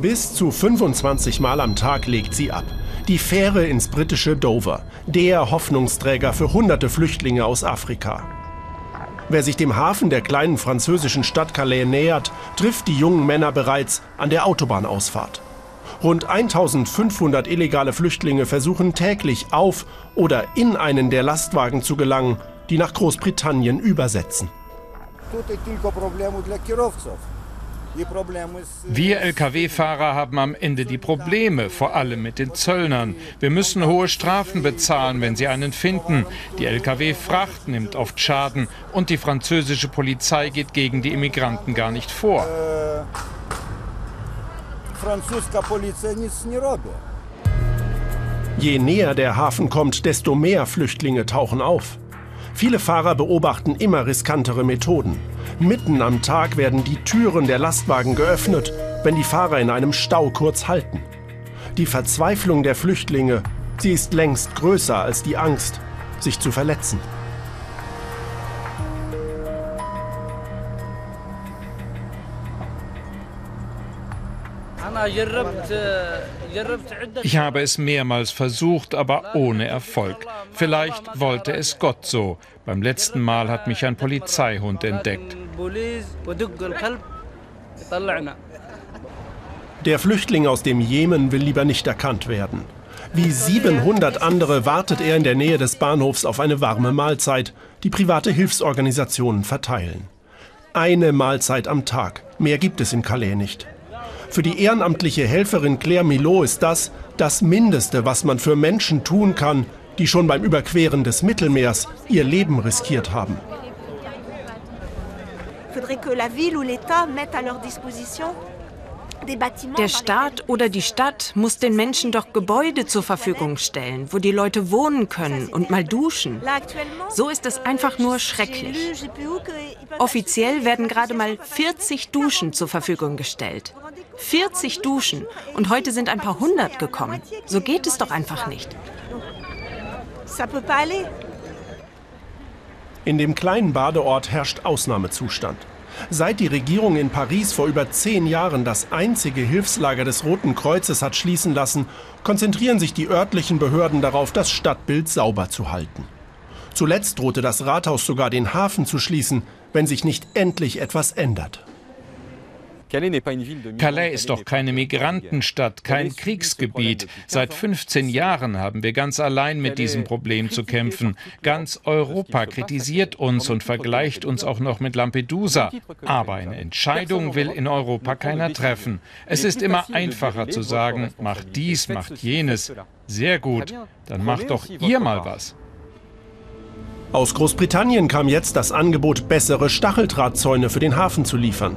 Bis zu 25 Mal am Tag legt sie ab. Die Fähre ins britische Dover, der Hoffnungsträger für hunderte Flüchtlinge aus Afrika. Wer sich dem Hafen der kleinen französischen Stadt Calais nähert, trifft die jungen Männer bereits an der Autobahnausfahrt. Rund 1500 illegale Flüchtlinge versuchen täglich auf oder in einen der Lastwagen zu gelangen, die nach Großbritannien übersetzen. Wir Lkw-Fahrer haben am Ende die Probleme, vor allem mit den Zöllnern. Wir müssen hohe Strafen bezahlen, wenn sie einen finden. Die Lkw-Fracht nimmt oft Schaden und die französische Polizei geht gegen die Immigranten gar nicht vor. Je näher der Hafen kommt, desto mehr Flüchtlinge tauchen auf. Viele Fahrer beobachten immer riskantere Methoden. Mitten am Tag werden die Türen der Lastwagen geöffnet, wenn die Fahrer in einem Stau kurz halten. Die Verzweiflung der Flüchtlinge, sie ist längst größer als die Angst, sich zu verletzen. Ich habe es mehrmals versucht, aber ohne Erfolg. Vielleicht wollte es Gott so. Beim letzten Mal hat mich ein Polizeihund entdeckt. Der Flüchtling aus dem Jemen will lieber nicht erkannt werden. Wie 700 andere wartet er in der Nähe des Bahnhofs auf eine warme Mahlzeit, die private Hilfsorganisationen verteilen. Eine Mahlzeit am Tag. Mehr gibt es in Calais nicht. Für die ehrenamtliche Helferin Claire Milot ist das das Mindeste, was man für Menschen tun kann, die schon beim Überqueren des Mittelmeers ihr Leben riskiert haben. faudrait que la ville ou l'État mettent à leur disposition der Staat oder die Stadt muss den Menschen doch Gebäude zur Verfügung stellen, wo die Leute wohnen können und mal duschen. So ist es einfach nur schrecklich. Offiziell werden gerade mal 40 Duschen zur Verfügung gestellt. 40 Duschen und heute sind ein paar hundert gekommen. So geht es doch einfach nicht. In dem kleinen Badeort herrscht Ausnahmezustand. Seit die Regierung in Paris vor über zehn Jahren das einzige Hilfslager des Roten Kreuzes hat schließen lassen, konzentrieren sich die örtlichen Behörden darauf, das Stadtbild sauber zu halten. Zuletzt drohte das Rathaus sogar den Hafen zu schließen, wenn sich nicht endlich etwas ändert. Calais ist doch keine Migrantenstadt, kein Kriegsgebiet. Seit 15 Jahren haben wir ganz allein mit diesem Problem zu kämpfen. Ganz Europa kritisiert uns und vergleicht uns auch noch mit Lampedusa. Aber eine Entscheidung will in Europa keiner treffen. Es ist immer einfacher zu sagen, macht dies, macht jenes. Sehr gut, dann macht doch ihr mal was. Aus Großbritannien kam jetzt das Angebot, bessere Stacheldrahtzäune für den Hafen zu liefern.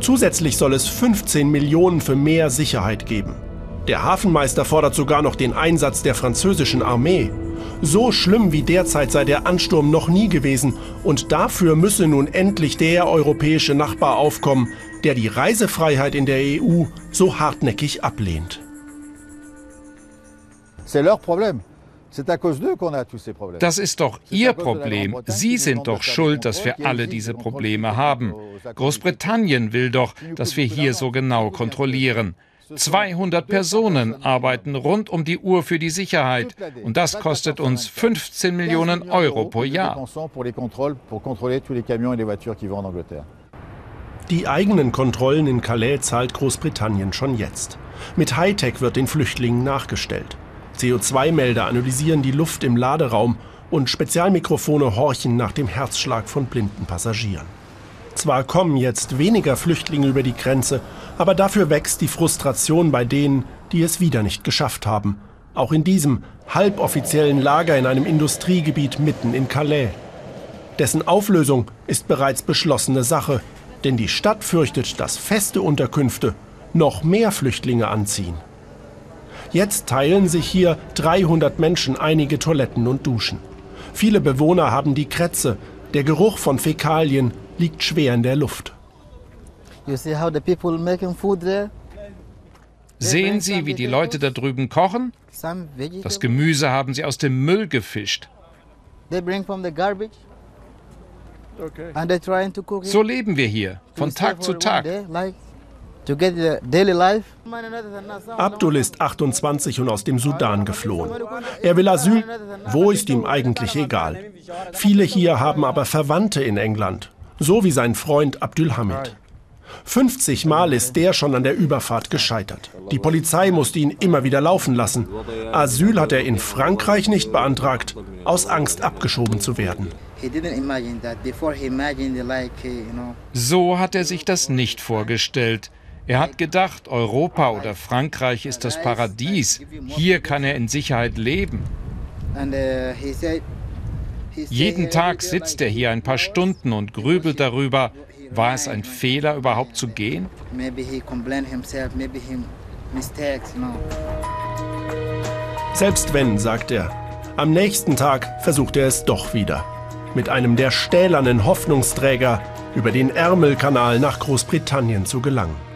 Zusätzlich soll es 15 Millionen für mehr Sicherheit geben. Der Hafenmeister fordert sogar noch den Einsatz der französischen Armee. So schlimm wie derzeit sei der Ansturm noch nie gewesen und dafür müsse nun endlich der europäische Nachbar aufkommen, der die Reisefreiheit in der EU so hartnäckig ablehnt. C'est leur problème. Das ist doch Ihr Problem. Sie sind doch schuld, dass wir alle diese Probleme haben. Großbritannien will doch, dass wir hier so genau kontrollieren. 200 Personen arbeiten rund um die Uhr für die Sicherheit und das kostet uns 15 Millionen Euro pro Jahr. Die eigenen Kontrollen in Calais zahlt Großbritannien schon jetzt. Mit Hightech wird den Flüchtlingen nachgestellt. CO2-Melder analysieren die Luft im Laderaum und Spezialmikrofone horchen nach dem Herzschlag von blinden Passagieren. Zwar kommen jetzt weniger Flüchtlinge über die Grenze, aber dafür wächst die Frustration bei denen, die es wieder nicht geschafft haben. Auch in diesem halboffiziellen Lager in einem Industriegebiet mitten in Calais. Dessen Auflösung ist bereits beschlossene Sache, denn die Stadt fürchtet, dass feste Unterkünfte noch mehr Flüchtlinge anziehen. Jetzt teilen sich hier 300 Menschen einige Toiletten und Duschen. Viele Bewohner haben die Krätze. Der Geruch von Fäkalien liegt schwer in der Luft. Sehen Sie, wie die Leute da drüben kochen? Das Gemüse haben sie aus dem Müll gefischt. So leben wir hier, von Tag zu Tag. Abdul ist 28 und aus dem Sudan geflohen. Er will Asyl. Wo ist ihm eigentlich egal? Viele hier haben aber Verwandte in England, so wie sein Freund Abdülhamid. 50 Mal ist der schon an der Überfahrt gescheitert. Die Polizei musste ihn immer wieder laufen lassen. Asyl hat er in Frankreich nicht beantragt, aus Angst abgeschoben zu werden. So hat er sich das nicht vorgestellt. Er hat gedacht, Europa oder Frankreich ist das Paradies. Hier kann er in Sicherheit leben. Jeden Tag sitzt er hier ein paar Stunden und grübelt darüber, war es ein Fehler, überhaupt zu gehen? Selbst wenn, sagt er, am nächsten Tag versucht er es doch wieder. Mit einem der stählernen Hoffnungsträger über den Ärmelkanal nach Großbritannien zu gelangen.